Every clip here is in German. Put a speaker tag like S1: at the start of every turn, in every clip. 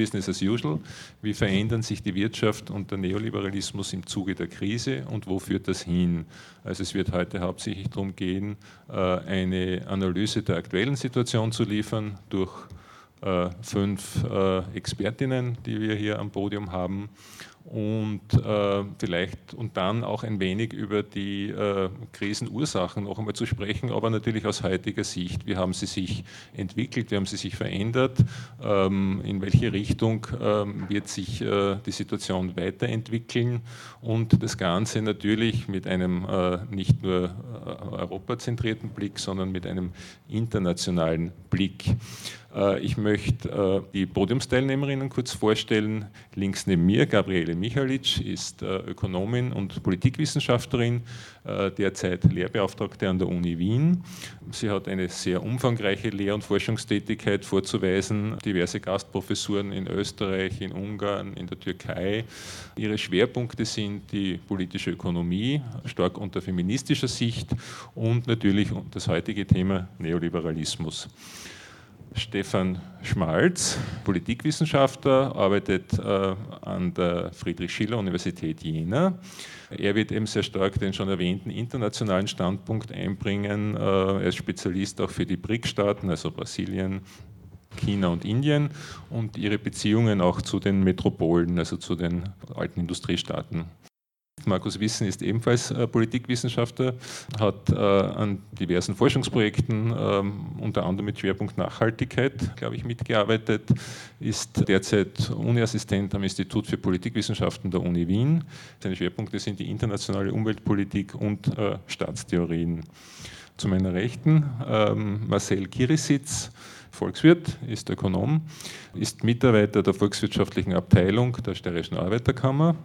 S1: Business as usual. Wie verändern sich die Wirtschaft und der Neoliberalismus im Zuge der Krise und wo führt das hin? Also es wird heute hauptsächlich darum gehen, äh, eine Analyse der aktuellen Situation zu liefern durch äh, fünf äh, Expertinnen, die wir hier am Podium haben und äh, vielleicht und dann auch ein wenig über die äh, Krisenursachen noch einmal zu sprechen, aber natürlich aus heutiger Sicht. Wie haben sie sich entwickelt, wie haben sie sich verändert, ähm, in welche Richtung ähm, wird sich äh, die Situation weiterentwickeln und das Ganze natürlich mit einem äh, nicht nur äh, europazentrierten Blick, sondern mit einem internationalen Blick. Äh, ich möchte die Podiumsteilnehmerinnen kurz vorstellen. Links neben mir Gabriele Michalic ist äh, Ökonomin und Politikwissenschaftlerin, derzeit Lehrbeauftragte an der Uni Wien. Sie hat eine sehr umfangreiche Lehr- und Forschungstätigkeit vorzuweisen, diverse Gastprofessuren in Österreich, in Ungarn, in der Türkei. Ihre Schwerpunkte sind die politische Ökonomie, stark unter feministischer Sicht und natürlich das heutige Thema Neoliberalismus. Stefan Schmalz, Politikwissenschaftler, arbeitet äh, an der Friedrich-Schiller-Universität Jena. Er wird eben sehr stark den schon erwähnten internationalen Standpunkt einbringen. Äh, er ist Spezialist auch für die BRIC-Staaten, also Brasilien, China und Indien und ihre Beziehungen auch zu den Metropolen, also zu den alten Industriestaaten. Markus Wissen ist ebenfalls äh, Politikwissenschaftler, hat äh, an diversen Forschungsprojekten, ähm, unter anderem mit Schwerpunkt Nachhaltigkeit, glaube ich, mitgearbeitet, ist derzeit Uniassistent am Institut für Politikwissenschaften der Uni Wien. Seine Schwerpunkte sind die internationale Umweltpolitik und äh, Staatstheorien. Zu meiner Rechten ähm, Marcel Kirisitz, Volkswirt, ist Ökonom, ist Mitarbeiter der volkswirtschaftlichen Abteilung der Steirischen Arbeiterkammer,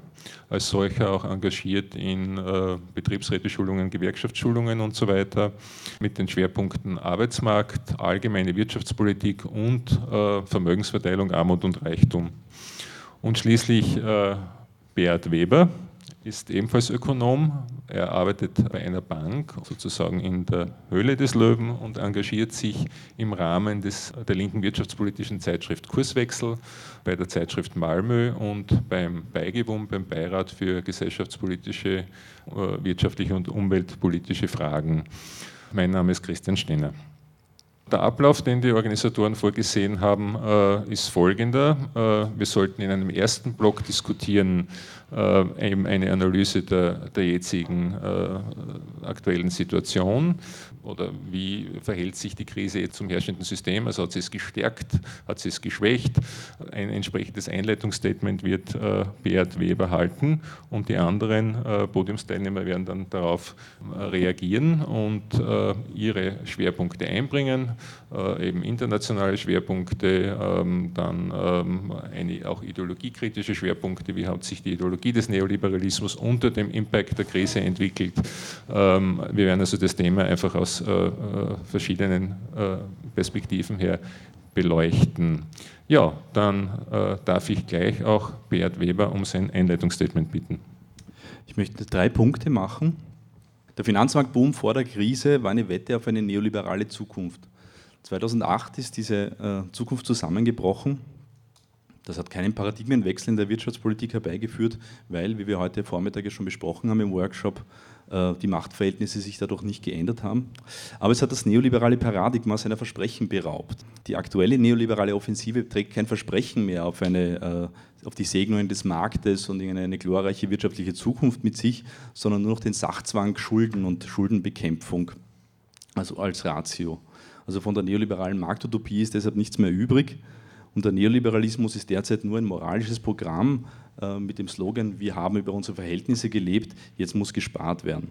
S1: als solcher auch engagiert in äh, Betriebsräteschulungen, Gewerkschaftsschulungen und so weiter, mit den Schwerpunkten Arbeitsmarkt, allgemeine Wirtschaftspolitik und äh, Vermögensverteilung, Armut und Reichtum. Und schließlich äh, Beat Weber, ist ebenfalls Ökonom. Er arbeitet bei einer Bank, sozusagen in der Höhle des Löwen und engagiert sich im Rahmen des, der linken wirtschaftspolitischen Zeitschrift Kurswechsel, bei der Zeitschrift Malmö und beim Beigewum, beim Beirat für gesellschaftspolitische, äh, wirtschaftliche und umweltpolitische Fragen. Mein Name ist Christian Stenner. Der Ablauf, den die Organisatoren vorgesehen haben, äh, ist folgender. Äh, wir sollten in einem ersten Block diskutieren, äh, eben eine Analyse der, der jetzigen aktuellen Situation oder wie verhält sich die Krise zum herrschenden System, also hat sie es gestärkt, hat sie es geschwächt. Ein entsprechendes Einleitungsstatement wird Beat Weber halten und die anderen Podiumsteilnehmer werden dann darauf reagieren und ihre Schwerpunkte einbringen äh, eben internationale Schwerpunkte, ähm, dann ähm, eine, auch ideologiekritische Schwerpunkte, wie hat sich die Ideologie des Neoliberalismus unter dem Impact der Krise entwickelt. Ähm, wir werden also das Thema einfach aus äh, äh, verschiedenen Perspektiven her beleuchten. Ja, dann darf ich gleich auch Beat Weber um sein Einleitungsstatement bitten.
S2: Ich möchte drei Punkte machen. Der Finanzmarktboom vor der Krise war eine Wette auf eine neoliberale Zukunft. 2008 ist diese äh, Zukunft zusammengebrochen. Das hat keinen Paradigmenwechsel in der Wirtschaftspolitik herbeigeführt, weil, wie wir heute Vormittag schon besprochen haben im Workshop, äh, die Machtverhältnisse sich dadurch nicht geändert haben. Aber es hat das neoliberale Paradigma seiner Versprechen beraubt. Die aktuelle neoliberale Offensive trägt kein Versprechen mehr auf, eine, äh, auf die Segnungen des Marktes und eine, eine glorreiche wirtschaftliche Zukunft mit sich, sondern nur noch den Sachzwang Schulden und Schuldenbekämpfung also als Ratio. Also von der neoliberalen Marktutopie ist deshalb nichts mehr übrig. Und der Neoliberalismus ist derzeit nur ein moralisches Programm äh, mit dem Slogan, wir haben über unsere Verhältnisse gelebt, jetzt muss gespart werden.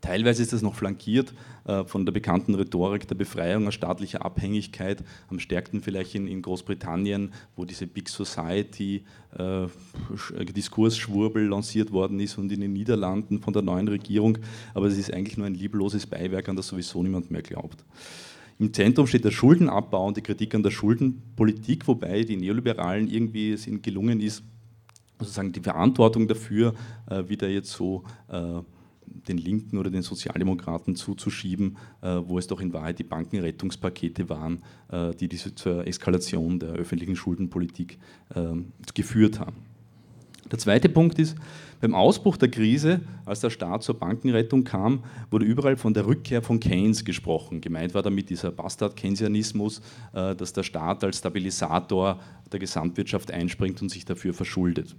S2: Teilweise ist das noch flankiert äh, von der bekannten Rhetorik der Befreiung aus staatlicher Abhängigkeit, am stärksten vielleicht in, Großbritannien, wo diese Big Society äh, lanciert worden ist und in den Niederlanden von der neuen Regierung. Aber es ist eigentlich nur ein liebloses Beiwerk, an das sowieso niemand mehr glaubt. Im Zentrum steht der Schuldenabbau und die Kritik an der Schuldenpolitik, wobei die Neoliberalen irgendwie es ihnen gelungen ist, sozusagen die Verantwortung dafür äh, wieder jetzt so äh, den Linken oder den Sozialdemokraten zuzuschieben, äh, wo es doch in Wahrheit die Bankenrettungspakete waren, äh, die diese zur Eskalation der öffentlichen Schuldenpolitik ähm, geführt haben. Der zweite Punkt ist, beim Ausbruch der Krise, als der Staat zur Bankenrettung kam, wurde überall von der Rückkehr von Keynes gesprochen. Gemeint war damit dieser Bastard-Keynesianismus, äh, dass der Staat als Stabilisator der Gesamtwirtschaft einspringt und sich dafür verschuldet.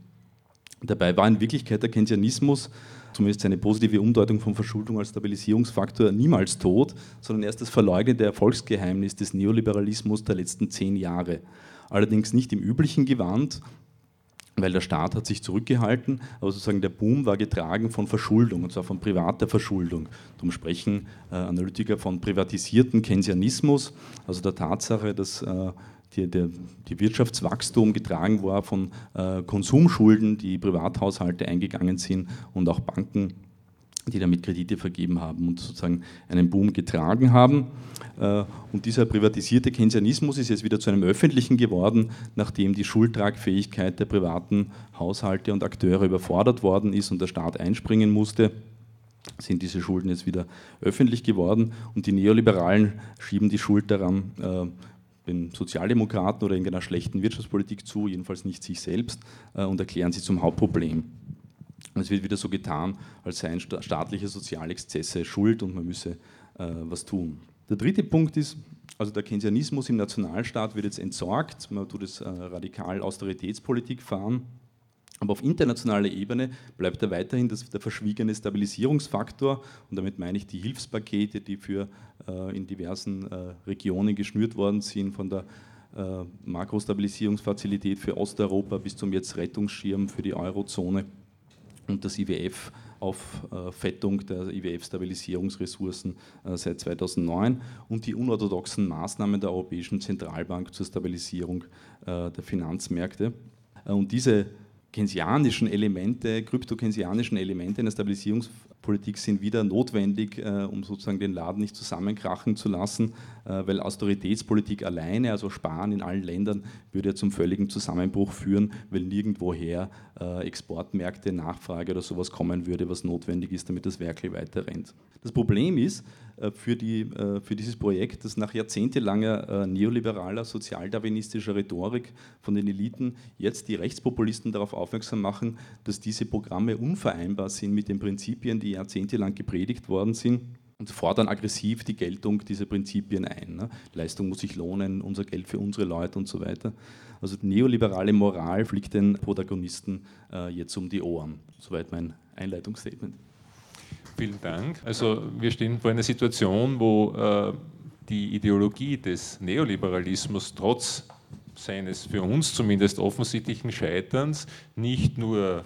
S2: Dabei war in Wirklichkeit der Keynesianismus, zumindest seine positive Umdeutung von Verschuldung als Stabilisierungsfaktor, niemals tot, sondern erst das verleugnete Erfolgsgeheimnis des Neoliberalismus der letzten zehn Jahre. Allerdings nicht im üblichen Gewand, weil der Staat hat sich zurückgehalten, aber sozusagen der Boom war getragen von Verschuldung, und zwar von privater Verschuldung. Darum sprechen äh, Analytiker von privatisierten Keynesianismus, also der Tatsache, dass äh, die, der, die Wirtschaftswachstum getragen war von äh, Konsumschulden, die Privathaushalte eingegangen sind und auch Banken, die damit Kredite vergeben haben und sozusagen einen Boom getragen haben. Äh, und dieser privatisierte Keynesianismus ist jetzt wieder zu einem öffentlichen geworden, nachdem die Schuldtragfähigkeit der privaten Haushalte und Akteure überfordert worden ist und der Staat einspringen musste sind diese Schulden jetzt wieder öffentlich geworden und die Neoliberalen schieben die Schuld daran äh, den Sozialdemokraten oder irgendeiner schlechten Wirtschaftspolitik zu, jedenfalls nicht sich selbst, äh, und erklären sie zum Hauptproblem. Es wird wieder so getan, als seien staatliche Sozialexzesse schuld und man müsse äh, was tun. Der dritte Punkt ist, also der Keynesianismus im Nationalstaat wird jetzt entsorgt, man tut es äh, radikal Austeritätspolitik fahren. Aber auf internationaler Ebene bleibt er weiterhin das, der verschwiegene Stabilisierungsfaktor und damit meine ich die Hilfspakete, die für äh, in diversen äh, Regionen geschnürt worden sind, von der äh, Makrostabilisierungsfazilität für Osteuropa bis zum jetzt Rettungsschirm für die Eurozone und das IWF auf äh, Fettung der IWF-Stabilisierungsressourcen äh, seit 2009 und die unorthodoxen Maßnahmen der Europäischen Zentralbank zur Stabilisierung äh, der Finanzmärkte. Und diese keynesianischen Elemente, kryptokeynesianischen Elemente einer Stabilisierungspolitik sind wieder notwendig, äh, um sozusagen den Laden nicht zusammenkrachen zu lassen, äh, weil Austeritätspolitik alleine, also Sparen in allen Ländern, würde ja zum völligen Zusammenbruch führen, weil nirgendwoher äh, Exportmärkte, Nachfrage oder sowas kommen würde, was notwendig ist, damit das Werkel weiter rennt. Das Problem ist für, die, für dieses Projekt, dass nach jahrzehntelanger neoliberaler, sozialdarwinistischer Rhetorik von den Eliten jetzt die Rechtspopulisten darauf aufmerksam machen, dass diese Programme unvereinbar sind mit den Prinzipien, die jahrzehntelang gepredigt worden sind und fordern aggressiv die Geltung dieser Prinzipien ein. Ne? Leistung muss sich lohnen, unser Geld für unsere Leute und so weiter. Also neoliberale Moral fliegt den Protagonisten äh, jetzt um die Ohren. Soweit mein Einleitungsstatement.
S1: Vielen Dank. Also wir stehen vor einer Situation, wo äh, die Ideologie des Neoliberalismus trotz seines für uns zumindest offensichtlichen Scheiterns nicht nur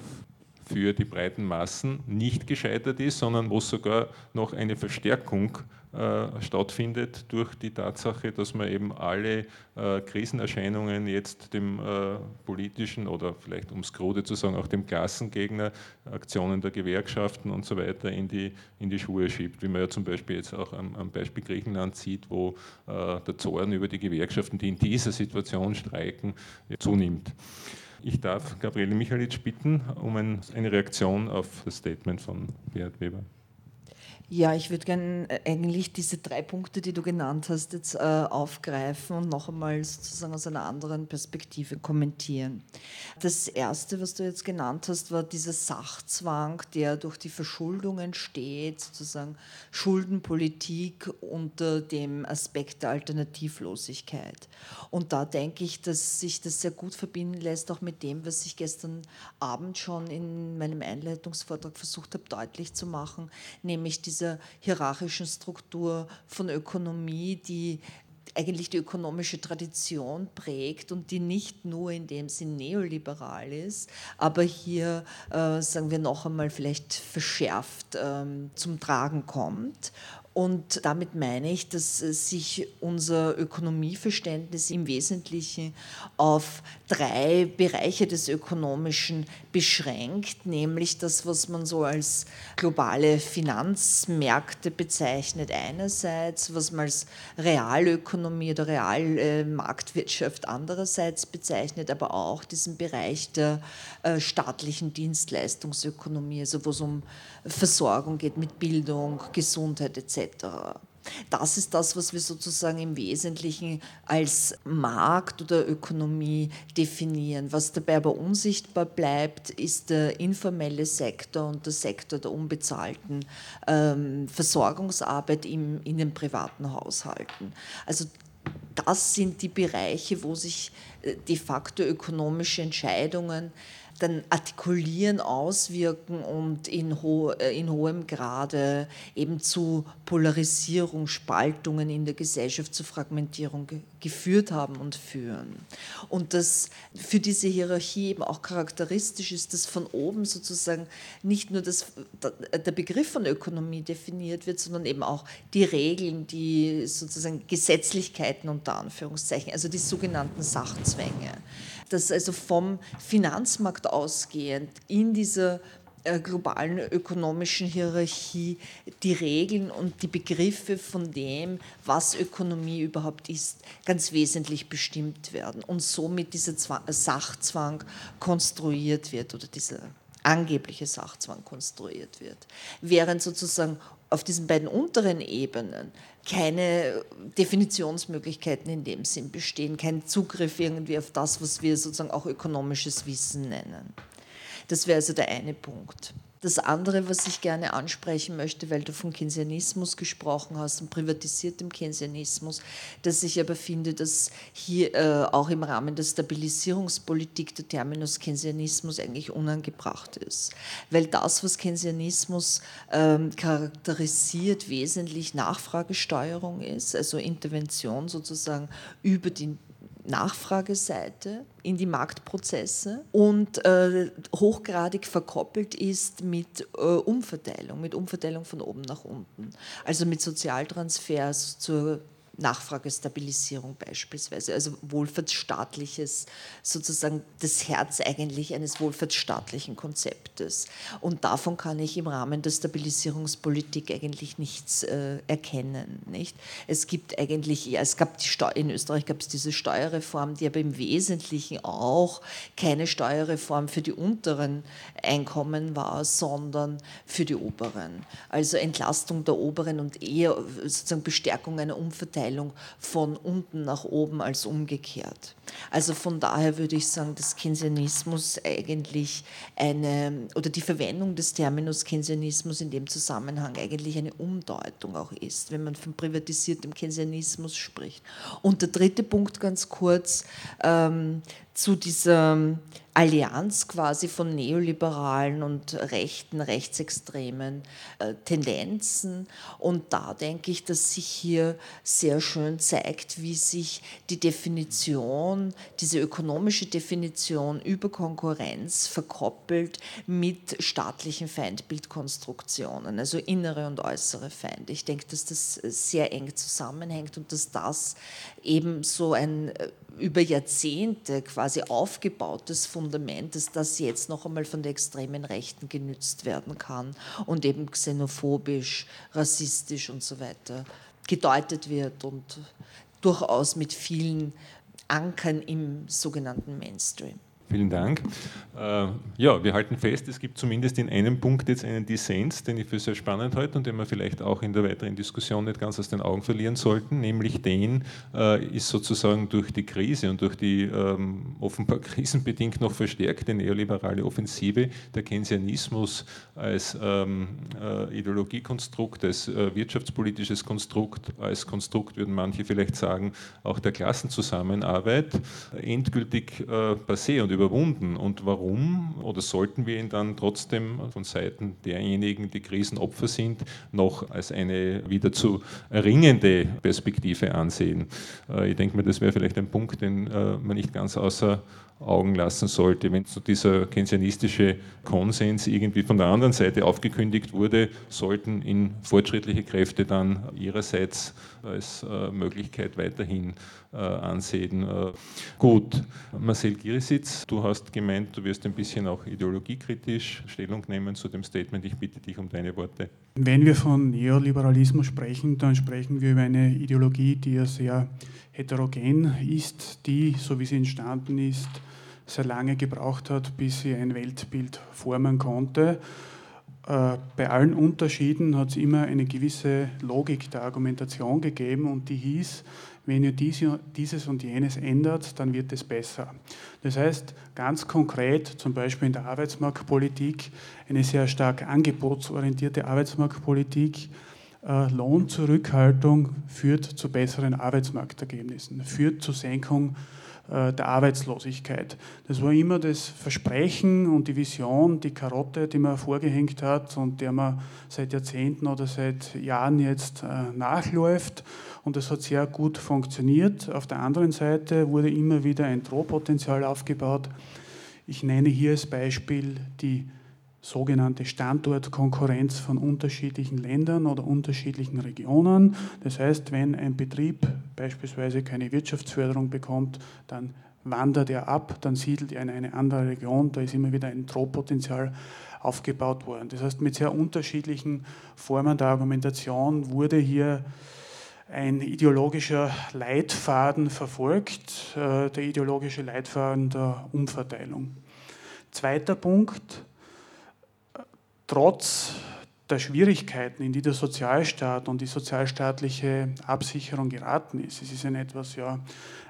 S1: für die breiten Massen nicht gescheitert ist, sondern wo sogar noch eine Verstärkung äh, stattfindet durch die Tatsache, dass man eben alle äh, Krisenerscheinungen jetzt dem äh, politischen oder vielleicht ums Grode zu sagen, auch dem Klassengegner, Aktionen der Gewerkschaften und so weiter in die, in die Schuhe schiebt, wie man ja zum Beispiel jetzt auch am, am Beispiel Griechenland sieht, wo äh, der Zorn über die Gewerkschaften, die in dieser Situation streiken, zunimmt. Ich darf Gabriele Michalitsch bitten um ein, eine Reaktion auf das Statement von Beat Weber.
S3: Ja, ich würde gerne äh, eigentlich diese drei Punkte, die du genannt hast, jetzt äh, aufgreifen und noch einmal sozusagen aus einer anderen Perspektive kommentieren. Das erste, was du jetzt genannt hast, war dieser Sachzwang, der durch die Verschuldung entsteht, sozusagen Schuldenpolitik unter dem Aspekt der Alternativlosigkeit. Und da denke ich, dass sich das sehr gut verbinden lässt, auch mit dem, was ich gestern Abend schon in meinem Einleitungsvortrag versucht habe deutlich zu machen, nämlich diese dieser hierarchischen Struktur von Ökonomie, die eigentlich die ökonomische Tradition prägt und die nicht nur in dem Sinn neoliberal ist, aber hier, äh, sagen wir noch einmal, vielleicht verschärft ähm, zum Tragen kommt Und damit meine ich, dass sich unser Ökonomieverständnis im Wesentlichen auf drei Bereiche des Ökonomischen beschränkt, nämlich das, was man so als globale Finanzmärkte bezeichnet einerseits, was man als Realökonomie oder Realmarktwirtschaft andererseits bezeichnet, aber auch diesen Bereich der äh, staatlichen Dienstleistungsökonomie, also wo es um Versorgung geht mit Bildung, Gesundheit etc. Das ist das, was wir sozusagen im Wesentlichen als Markt oder Ökonomie definieren. Was dabei aber unsichtbar bleibt, ist der informelle Sektor und der Sektor der unbezahlten ähm, Versorgungsarbeit im, in den privaten Haushalten. Also das sind die Bereiche, wo sich äh, de facto ökonomische Entscheidungen dann artikulieren, auswirken und in, ho äh, in hohem Grade eben zu Polarisierung, Spaltungen in der Gesellschaft, zu Fragmentierung ge geführt haben und führen. Und das für diese Hierarchie eben auch charakteristisch ist, dass von oben sozusagen nicht nur das, der Begriff von Ökonomie definiert wird, sondern eben auch die Regeln, die sozusagen Gesetzlichkeiten unter Anführungszeichen, also die sogenannten Sachzwänge dass also vom Finanzmarkt ausgehend in dieser äh, globalen ökonomischen Hierarchie die Regeln und die Begriffe von dem, was Ökonomie überhaupt ist, ganz wesentlich bestimmt werden und somit dieser Sachzwang konstruiert wird oder dieser angebliche Sachzwang konstruiert wird. Während sozusagen auf diesen beiden unteren Ebenen keine Definitionsmöglichkeiten in dem Sinn bestehen, kein Zugriff irgendwie auf das, was wir sozusagen auch ökonomisches Wissen nennen. Das wäre also der eine Punkt. Das andere, was ich gerne ansprechen möchte, weil du von Keynesianismus gesprochen hast und privatisiertem Keynesianismus, dass ich aber finde, dass hier äh, auch im Rahmen der Stabilisierungspolitik der Terminus Keynesianismus eigentlich unangebracht ist. Weil das, was Keynesianismus ähm, charakterisiert, wesentlich Nachfragesteuerung ist, also Intervention sozusagen über die Nachfrageseite in die Marktprozesse und äh, hochgradig verkoppelt ist mit äh, Umverteilung, mit Umverteilung von oben nach unten, also mit Sozialtransfers zur Nachfragestabilisierung beispielsweise, also wohlfahrtsstaatliches, sozusagen das Herz eigentlich eines wohlfahrtsstaatlichen Konzeptes. Und davon kann ich im Rahmen der Stabilisierungspolitik eigentlich nichts äh, erkennen. Nicht? Es gibt eigentlich, ja, es gab die Steu in Österreich gab es diese Steuerreform, die aber im Wesentlichen auch keine Steuerreform für die unteren Einkommen war, sondern für die oberen. Also Entlastung der oberen und eher sozusagen Bestärkung einer Umverteilung Verteilung von unten nach oben als umgekehrt. Also von daher würde ich sagen, dass Keynesianismus eigentlich eine, oder die Verwendung des Terminus Keynesianismus in dem Zusammenhang eigentlich eine Umdeutung auch ist, wenn man von privatisiertem Keynesianismus spricht. Und der dritte Punkt ganz kurz, ähm, zu dieser Allianz quasi von neoliberalen und rechten, rechtsextremen äh, Tendenzen. Und da denke ich, dass sich hier sehr schön zeigt, wie sich die Definition, diese ökonomische Definition über Konkurrenz verkoppelt mit staatlichen Feindbildkonstruktionen, also innere und äußere Feinde. Ich denke, dass das sehr eng zusammenhängt und dass das eben so ein äh, über Jahrzehnte quasi aufgebautes Fundament, dass das jetzt noch einmal von der extremen Rechten genützt werden kann und eben xenophobisch, rassistisch und so weiter gedeutet wird und durchaus mit vielen Ankern im sogenannten Mainstream.
S1: Vielen Dank. Äh, ja, wir halten fest, es gibt zumindest in einem Punkt jetzt einen Dissens, den ich für sehr spannend halte und den wir vielleicht auch in der weiteren Diskussion nicht ganz aus den Augen verlieren sollten, nämlich den äh, ist sozusagen durch die Krise und durch die ähm, offenbar krisenbedingt noch verstärkte neoliberale Offensive der Keynesianismus als ähm, äh, Ideologiekonstrukt, als wirtschaftspolitisches Konstrukt, als Konstrukt würden manche vielleicht sagen, auch der Klassenzusammenarbeit endgültig passé und überwunden. Und warum oder sollten wir ihn dann trotzdem von Seiten derjenigen, die Krisenopfer sind, noch als eine wieder zu erringende Perspektive ansehen? Äh, ich denke mir, das wäre vielleicht ein Punkt, den äh, man nicht ganz außer Augen lassen sollte. Wenn so dieser keynesianistische Konsens irgendwie von der anderen Seite aufgekündigt wurde, sollten ihn fortschrittliche Kräfte dann ihrerseits als äh, Möglichkeit weiterhin ansehen. Gut, Marcel Girisitz, du hast gemeint, du wirst ein bisschen auch ideologiekritisch Stellung nehmen zu dem Statement. Ich bitte dich um deine Worte.
S4: Wenn wir von Neoliberalismus sprechen, dann sprechen wir über eine Ideologie, die ja sehr heterogen ist, die, so wie sie entstanden ist, sehr lange gebraucht hat, bis sie ein Weltbild formen konnte. Äh, bei allen Unterschieden hat es immer eine gewisse Logik der Argumentation gegeben und die hieß, wenn ihr dieses und jenes ändert, dann wird es besser. Das heißt, ganz konkret, zum Beispiel in der Arbeitsmarktpolitik, eine sehr stark angebotsorientierte Arbeitsmarktpolitik, äh, Lohnzurückhaltung führt zu besseren Arbeitsmarktergebnissen, führt zur Senkung der Arbeitslosigkeit. Das war immer das Versprechen und die Vision, die Karotte, die man vorgehängt hat und der man seit Jahrzehnten oder seit Jahren jetzt äh, nachläuft. Und das hat sehr gut funktioniert. Auf der anderen Seite wurde immer wieder ein Drohpotenzial aufgebaut. Ich nenne hier als Beispiel die sogenannte Standortkonkurrenz von unterschiedlichen Ländern oder unterschiedlichen Regionen. Das heißt, wenn ein Betrieb beispielsweise keine Wirtschaftsförderung bekommt, dann wandert er ab, dann siedelt er in eine andere Region, da ist immer wieder ein Drohpotenzial aufgebaut worden. Das heißt, mit sehr unterschiedlichen Formen der Argumentation wurde hier ein ideologischer Leitfaden verfolgt, äh, der ideologische Leitfaden der Umverteilung. Zweiter Punkt, trotz der Schwierigkeiten, in die der Sozialstaat und die sozialstaatliche Absicherung geraten ist. Es ist ein etwas ja,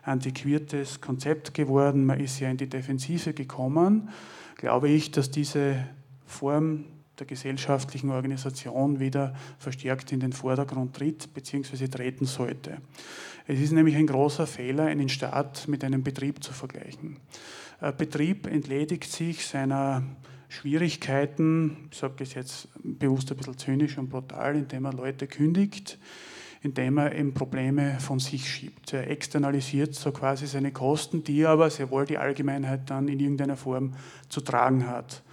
S4: antiquiertes Konzept geworden, man ist ja in die Defensive gekommen, glaube ich, dass diese Form der gesellschaftlichen Organisation wieder verstärkt in den Vordergrund tritt bzw. treten sollte. Es ist nämlich ein großer Fehler, einen Staat mit einem Betrieb zu vergleichen. Ein Betrieb entledigt sich seiner Schwierigkeiten, ich sage es jetzt bewusst ein bisschen zynisch und brutal, indem er Leute kündigt, indem er eben Probleme von sich schiebt. Er externalisiert so quasi seine Kosten, die er aber sehr wohl die Allgemeinheit dann in irgendeiner Form zu tragen hat.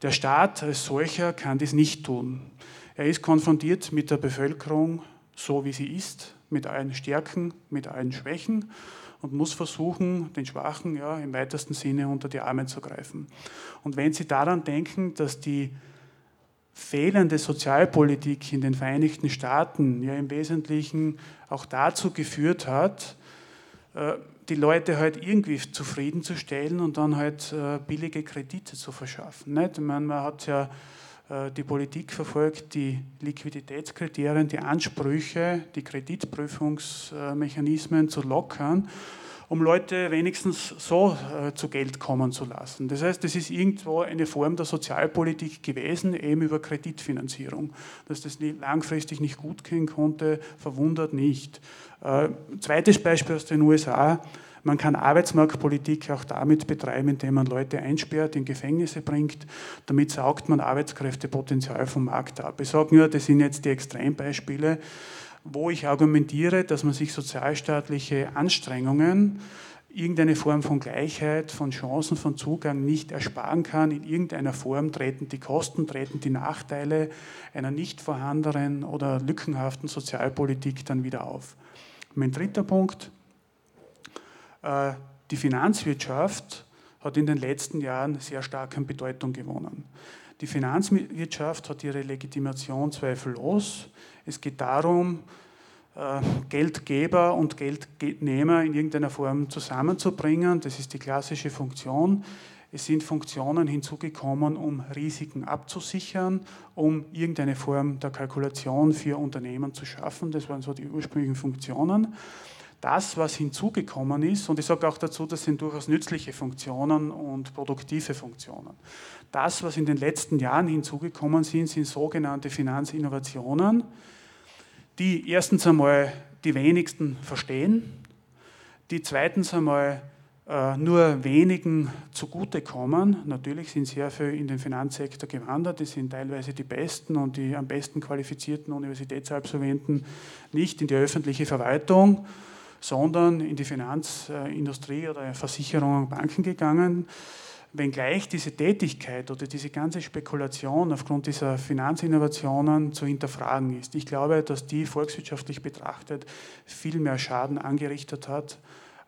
S4: Der Staat als solcher kann dies nicht tun. Er ist konfrontiert mit der Bevölkerung so, wie sie ist, mit allen Stärken, mit allen Schwächen und muss versuchen, den Schwachen ja, im weitesten Sinne unter die Arme zu greifen. Und wenn Sie daran denken, dass die fehlende Sozialpolitik in den Vereinigten Staaten ja im Wesentlichen auch dazu geführt hat, äh, die Leute halt irgendwie zufriedenzustellen und dann halt äh, billige Kredite zu verschaffen. Nicht? Ich meine, man hat ja die Politik verfolgt, die Liquiditätskriterien, die Ansprüche, die Kreditprüfungsmechanismen zu lockern, um Leute wenigstens so äh, zu Geld kommen zu lassen. Das heißt, es ist irgendwo eine Form der Sozialpolitik gewesen, eben über Kreditfinanzierung. Dass das langfristig nicht gut gehen konnte, verwundert nicht. Äh, zweites Beispiel aus den USA. Man kann Arbeitsmarktpolitik auch damit betreiben, indem man Leute einsperrt, in Gefängnisse bringt. Damit saugt man Arbeitskräftepotenzial vom Markt ab. Ich sage nur, das sind jetzt die Extrembeispiele, wo ich argumentiere, dass man sich sozialstaatliche Anstrengungen, irgendeine Form von Gleichheit, von Chancen, von Zugang nicht ersparen kann. In irgendeiner Form treten die Kosten, treten die Nachteile einer nicht vorhandenen oder lückenhaften Sozialpolitik dann wieder auf. Mein dritter Punkt, die Finanzwirtschaft hat in den letzten Jahren sehr stark an Bedeutung gewonnen. Die Finanzwirtschaft hat ihre Legitimation zweifellos. Es geht darum, äh, Geldgeber und Geldnehmer in irgendeiner Form zusammenzubringen. Das ist die klassische Funktion. Es sind Funktionen hinzugekommen, um Risiken abzusichern, um irgendeine Form der Kalkulation für Unternehmen zu schaffen. Das waren so die ursprünglichen Funktionen das, was hinzugekommen ist, und ich sage auch dazu, das sind durchaus nützliche Funktionen und produktive Funktionen. Das, was in den letzten Jahren hinzugekommen sind, sind sogenannte Finanzinnovationen, die erstens einmal die wenigsten verstehen, die zweitens einmal äh, nur wenigen zugutekommen. Natürlich sind sehr viele in den Finanzsektor gewandert, die sind teilweise die besten und die am besten qualifizierten Universitätsabsolventen nicht in die öffentliche Verwaltung sondern in die Finanzindustrie oder Versicherungen Banken gegangen wenngleich diese Tätigkeit oder diese ganze Spekulation aufgrund dieser Finanzinnovationen zu hinterfragen ist. Ich glaube, dass die volkswirtschaftlich betrachtet viel mehr Schaden angerichtet hat,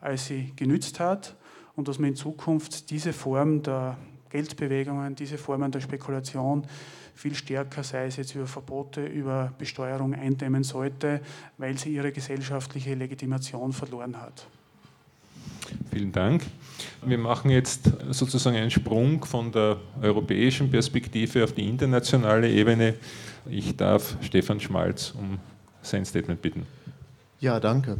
S4: als sie genützt hat und dass man in Zukunft diese Form der Geldbewegungen, diese Formen der Spekulation viel stärker, sei es jetzt über Verbote, über Besteuerung eindämmen sollte, weil sie ihre gesellschaftliche Legitimation verloren hat.
S1: Vielen Dank. Wir machen jetzt sozusagen einen Sprung von der europäischen Perspektive auf die internationale Ebene. Ich darf Stefan Schmalz um sein Statement bitten.
S5: Ja, danke.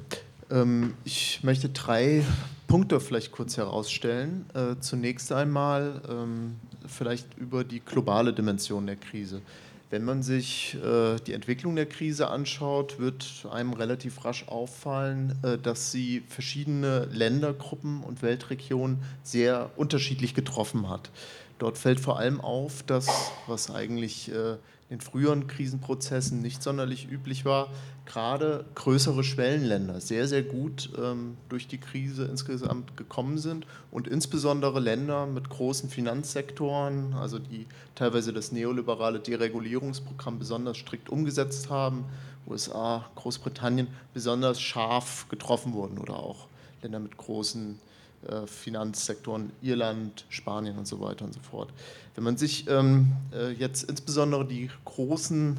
S5: Ähm, ich möchte drei Punkte vielleicht kurz herausstellen. Äh, zunächst einmal ähm, vielleicht über die globale Dimension der Krise. Wenn man sich äh, die Entwicklung der Krise anschaut, wird einem relativ rasch auffallen, äh, dass sie verschiedene Ländergruppen und Weltregionen sehr unterschiedlich getroffen hat. Dort fällt vor allem auf, dass, was eigentlich äh, in früheren Krisenprozessen nicht sonderlich üblich war, gerade größere Schwellenländer sehr, sehr gut ähm, durch die Krise insgesamt gekommen sind und insbesondere Länder mit großen Finanzsektoren, also die teilweise das neoliberale Deregulierungsprogramm besonders strikt umgesetzt haben, USA, Großbritannien besonders scharf getroffen wurden oder auch Länder mit großen äh, Finanzsektoren, Irland, Spanien und so weiter und so fort. Wenn man sich ähm, äh, jetzt insbesondere die großen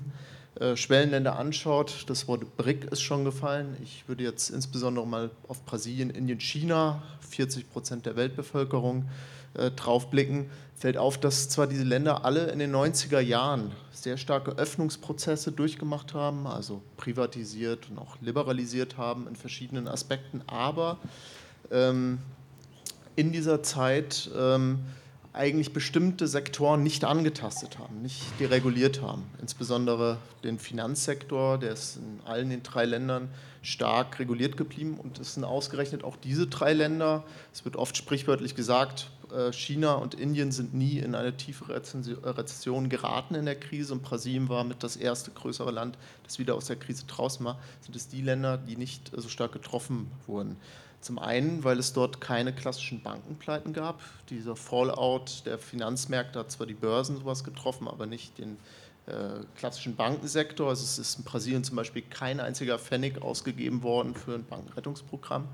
S5: äh, Schwellenländer anschaut, das Wort BRIC ist schon gefallen. Ich würde jetzt insbesondere mal auf Brasilien, Indien, China, 40 Prozent der Weltbevölkerung, äh, drauf blicken, fällt auf, dass zwar diese Länder alle in den 90er Jahren sehr starke Öffnungsprozesse durchgemacht haben, also privatisiert und auch liberalisiert haben in verschiedenen Aspekten, aber ähm, in dieser Zeit ähm, eigentlich bestimmte Sektoren nicht angetastet haben, nicht dereguliert haben. Insbesondere den Finanzsektor, der ist in allen den drei Ländern stark reguliert geblieben und es sind ausgerechnet auch diese drei Länder, es wird oft sprichwörtlich gesagt, äh, China und Indien sind nie in eine tiefe Rezession geraten in der Krise und Brasilien war mit das erste größere Land, das wieder aus der Krise draußen war, sind es die Länder, die nicht so stark getroffen wurden. Zum einen, weil es dort keine klassischen Bankenpleiten gab. Dieser Fallout der Finanzmärkte hat zwar die Börsen sowas getroffen, aber nicht den äh, klassischen Bankensektor. Also es ist in Brasilien zum Beispiel kein einziger Pfennig ausgegeben worden für ein Bankenrettungsprogramm.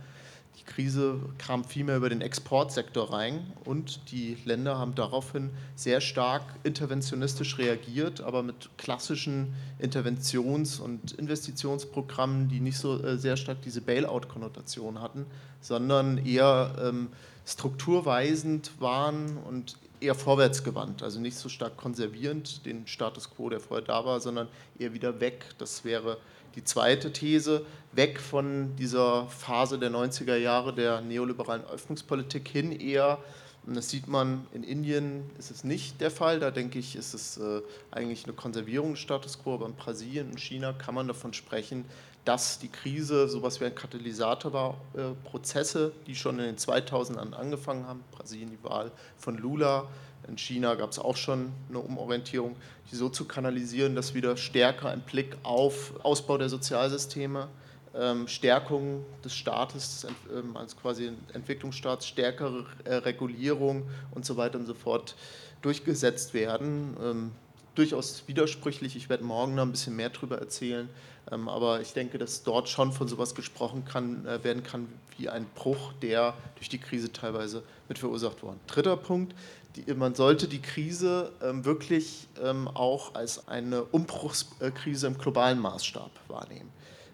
S5: Die Krise kam vielmehr über den Exportsektor rein und die Länder haben daraufhin sehr stark interventionistisch reagiert, aber mit klassischen Interventions- und Investitionsprogrammen, die nicht so äh, sehr stark diese Bailout-Konnotation hatten, sondern eher ähm, strukturweisend waren und eher vorwärtsgewandt, also nicht so stark konservierend den Status quo, der vorher da war, sondern eher wieder weg. Das wäre die zweite These, weg von dieser Phase der 90er Jahre der neoliberalen Öffnungspolitik hin eher, und das sieht man in Indien, ist es nicht der Fall, da denke ich, ist es äh, eigentlich eine Konservierung des Status quo, aber in Brasilien und China kann man davon sprechen, dass die Krise sowas wie ein Katalysator war, äh, Prozesse, die schon in den 2000ern angefangen haben, Brasilien die Wahl von Lula, in China gab es auch schon eine Umorientierung, die so zu kanalisieren, dass wieder stärker ein Blick auf Ausbau der Sozialsysteme, ähm, Stärkung des Staates ähm, als quasi Entwicklungsstaats, stärkere äh, Regulierung und so weiter und so fort durchgesetzt werden. Ähm, durchaus widersprüchlich, ich werde morgen noch ein bisschen mehr darüber erzählen, aber ich denke, dass dort schon von sowas gesprochen kann, äh, werden kann wie ein Bruch, der durch die Krise teilweise mit verursacht worden. Dritter Punkt, die, man sollte die Krise ähm, wirklich ähm, auch als eine Umbruchskrise im globalen Maßstab wahrnehmen.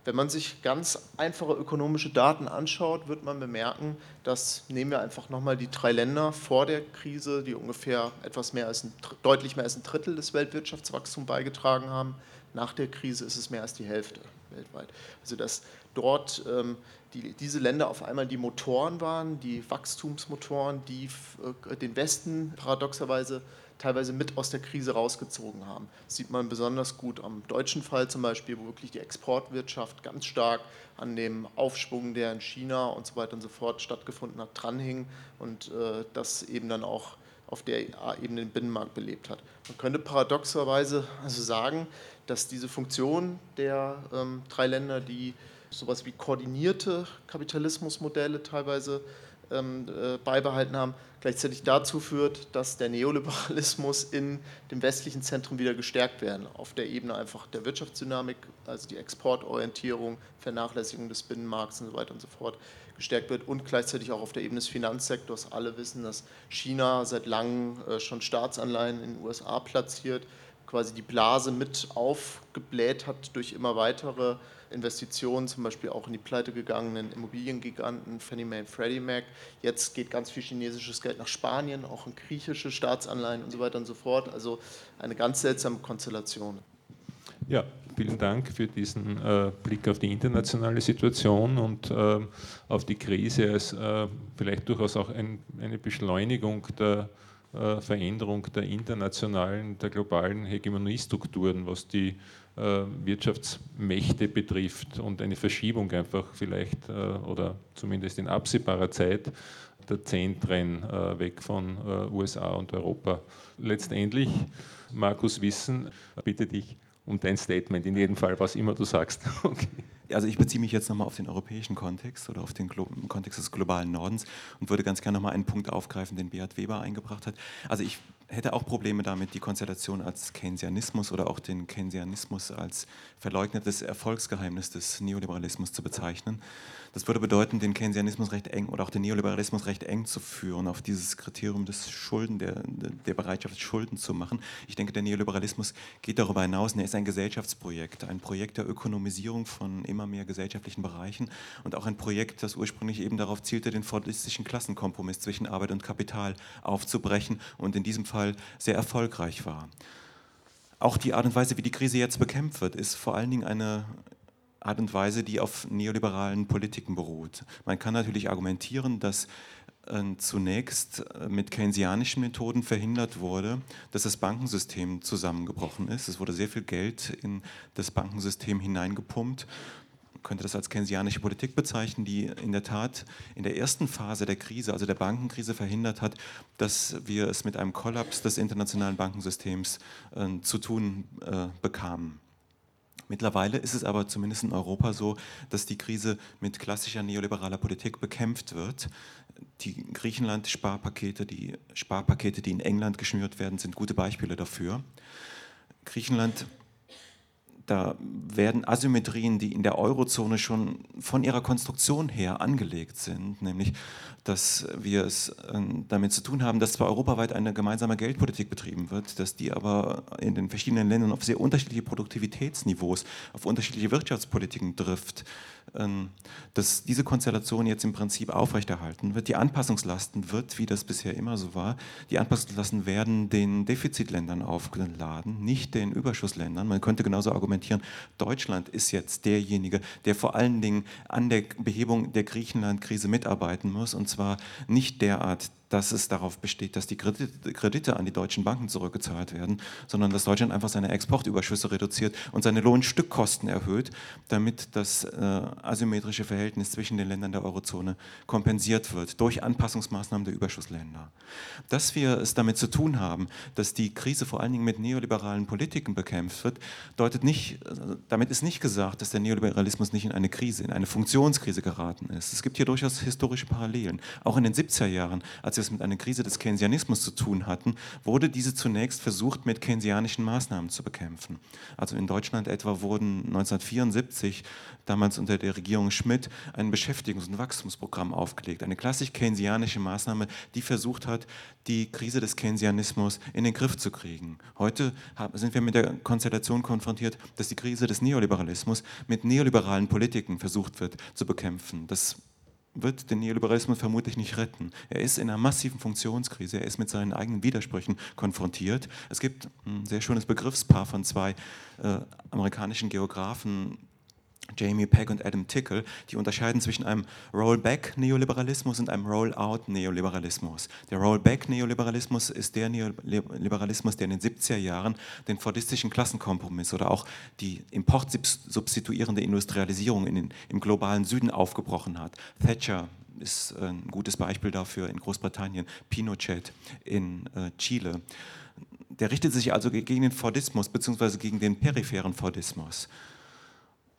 S5: Wenn man sich ganz einfache ökonomische Daten anschaut, wird man bemerken, dass, nehmen wir einfach nochmal die drei Länder vor der Krise, die ungefähr etwas mehr als ein, deutlich mehr als ein Drittel des Weltwirtschaftswachstums beigetragen haben, nach der Krise ist es mehr als die Hälfte weltweit. Also dass dort ähm, die, diese Länder auf einmal die Motoren waren, die Wachstumsmotoren, die äh, den Westen paradoxerweise teilweise mit aus der Krise rausgezogen haben. Das sieht man besonders gut am deutschen Fall zum Beispiel, wo wirklich die Exportwirtschaft ganz stark an dem Aufschwung, der in China und so weiter und so fort stattgefunden hat, dranhing und äh, das eben dann auch auf der Ebene den Binnenmarkt belebt hat. Man könnte paradoxerweise also sagen, dass diese Funktion der ähm, drei Länder, die sowas wie koordinierte Kapitalismusmodelle teilweise ähm, äh, beibehalten haben, gleichzeitig dazu führt, dass der Neoliberalismus in dem westlichen Zentrum wieder gestärkt werden. Auf der Ebene einfach der Wirtschaftsdynamik, also die Exportorientierung, Vernachlässigung des Binnenmarkts und so weiter und so fort gestärkt wird und gleichzeitig auch auf der Ebene des Finanzsektors. Alle wissen, dass China seit langem äh, schon Staatsanleihen in den USA platziert, quasi die Blase mit aufgebläht hat durch immer weitere Investitionen, zum Beispiel auch in die pleite gegangenen Immobiliengiganten Fannie Mae und Freddie Mac. Jetzt geht ganz viel chinesisches Geld nach Spanien, auch in griechische Staatsanleihen und so weiter und so fort. Also eine ganz seltsame Konstellation.
S1: Ja, vielen Dank für diesen äh, Blick auf die internationale Situation und äh, auf die Krise als äh, vielleicht durchaus auch ein, eine Beschleunigung der äh, Veränderung der internationalen, der globalen Hegemoniestrukturen, was die äh, Wirtschaftsmächte betrifft und eine Verschiebung einfach vielleicht äh, oder zumindest in absehbarer Zeit der Zentren weg von USA und Europa. Letztendlich, Markus Wissen, bitte dich um dein Statement, in jedem Fall, was immer du sagst.
S6: Okay. Also ich beziehe mich jetzt nochmal auf den europäischen Kontext oder auf den Glo Kontext des globalen Nordens und würde ganz gerne nochmal einen Punkt aufgreifen, den Beat Weber eingebracht hat. Also ich hätte auch Probleme damit, die Konstellation als Keynesianismus oder auch den Keynesianismus als verleugnetes Erfolgsgeheimnis des Neoliberalismus zu bezeichnen. Das würde bedeuten, den Keynesianismus recht eng oder auch den Neoliberalismus recht eng zu führen, auf dieses Kriterium des Schulden, der, der Bereitschaft, Schulden zu machen. Ich denke, der Neoliberalismus geht darüber hinaus. Er ist ein Gesellschaftsprojekt, ein Projekt der Ökonomisierung von immer mehr gesellschaftlichen Bereichen und auch ein Projekt, das ursprünglich eben darauf zielte, den fordistischen Klassenkompromiss zwischen Arbeit und Kapital aufzubrechen und in diesem Fall sehr erfolgreich war. Auch die Art und Weise, wie die Krise jetzt bekämpft wird, ist vor allen Dingen eine Art und Weise, die auf neoliberalen Politiken beruht. Man kann natürlich argumentieren, dass äh, zunächst äh, mit keynesianischen Methoden verhindert wurde, dass das Bankensystem zusammengebrochen ist. Es wurde sehr viel Geld in das Bankensystem hineingepumpt. Könnte das als keynesianische Politik bezeichnen, die in der Tat in der ersten Phase der Krise, also der Bankenkrise, verhindert hat, dass wir es mit einem Kollaps des internationalen Bankensystems äh, zu tun äh, bekamen. Mittlerweile ist es aber zumindest in Europa so, dass die Krise mit klassischer neoliberaler Politik bekämpft wird. Die Griechenland-Sparpakete, die Sparpakete, die in England geschnürt werden, sind gute Beispiele dafür. Griechenland da werden Asymmetrien, die in der Eurozone schon von ihrer Konstruktion her angelegt sind, nämlich dass wir es ähm, damit zu tun haben, dass zwar europaweit eine gemeinsame Geldpolitik betrieben wird, dass die aber in den verschiedenen Ländern auf sehr unterschiedliche Produktivitätsniveaus, auf unterschiedliche Wirtschaftspolitiken trifft, ähm, dass diese Konstellation jetzt im Prinzip aufrechterhalten wird. Die Anpassungslasten wird, wie das bisher immer so war, die Anpassungslasten werden den Defizitländern aufgeladen, nicht den Überschussländern. Man könnte genauso argumentieren, Deutschland ist jetzt derjenige, der vor allen Dingen an der Behebung der Griechenland-Krise mitarbeiten muss, und zwar nicht derart, dass es darauf besteht, dass die Kredite an die deutschen Banken zurückgezahlt werden, sondern dass Deutschland einfach seine Exportüberschüsse reduziert und seine Lohnstückkosten erhöht, damit das äh, asymmetrische Verhältnis zwischen den Ländern der Eurozone kompensiert wird durch Anpassungsmaßnahmen der Überschussländer. Dass wir es damit zu tun haben, dass die Krise vor allen Dingen mit neoliberalen Politiken bekämpft wird, deutet nicht, äh, damit ist nicht gesagt, dass der Neoliberalismus nicht in eine Krise, in eine Funktionskrise geraten ist. Es gibt hier durchaus historische Parallelen. Auch in den 70er Jahren, als wir es mit einer Krise des Keynesianismus zu tun hatten, wurde diese zunächst versucht, mit keynesianischen Maßnahmen zu bekämpfen. Also in Deutschland etwa wurden 1974, damals unter der Regierung Schmidt, ein Beschäftigungs- und Wachstumsprogramm aufgelegt. Eine klassisch keynesianische Maßnahme, die versucht hat, die Krise des Keynesianismus in den Griff zu kriegen. Heute sind wir mit der Konstellation konfrontiert, dass die Krise des Neoliberalismus mit neoliberalen Politiken versucht wird zu bekämpfen. Das wird den Neoliberalismus vermutlich nicht retten. Er ist in einer massiven Funktionskrise, er ist mit seinen eigenen Widersprüchen konfrontiert. Es gibt ein sehr schönes Begriffspaar von zwei äh, amerikanischen Geografen, Jamie Pegg und Adam Tickle, die unterscheiden zwischen einem Rollback-Neoliberalismus und einem Rollout-Neoliberalismus. Der Rollback-Neoliberalismus ist der Neoliberalismus, der in den 70er Jahren den fordistischen Klassenkompromiss oder auch die importsubstituierende Industrialisierung in den, im globalen Süden aufgebrochen hat. Thatcher ist ein gutes Beispiel dafür in Großbritannien, Pinochet in äh, Chile. Der richtet sich also gegen den Fordismus bzw. gegen den peripheren Fordismus.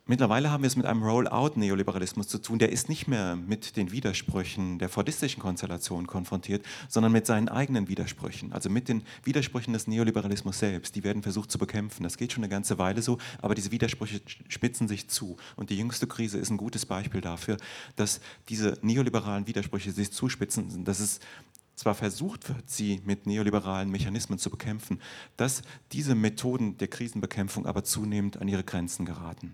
S6: Mittlerweile haben wir es mit einem Rollout-Neoliberalismus zu tun, der ist nicht mehr mit den Widersprüchen der fordistischen Konstellation konfrontiert, sondern mit seinen eigenen Widersprüchen, also mit den Widersprüchen des Neoliberalismus selbst. Die werden versucht zu bekämpfen. Das geht schon eine ganze Weile so, aber diese Widersprüche spitzen sich zu. Und die jüngste Krise ist ein gutes Beispiel dafür, dass diese neoliberalen Widersprüche sich zuspitzen, dass es zwar versucht wird, sie mit neoliberalen Mechanismen zu bekämpfen, dass diese Methoden der Krisenbekämpfung aber zunehmend an ihre Grenzen geraten.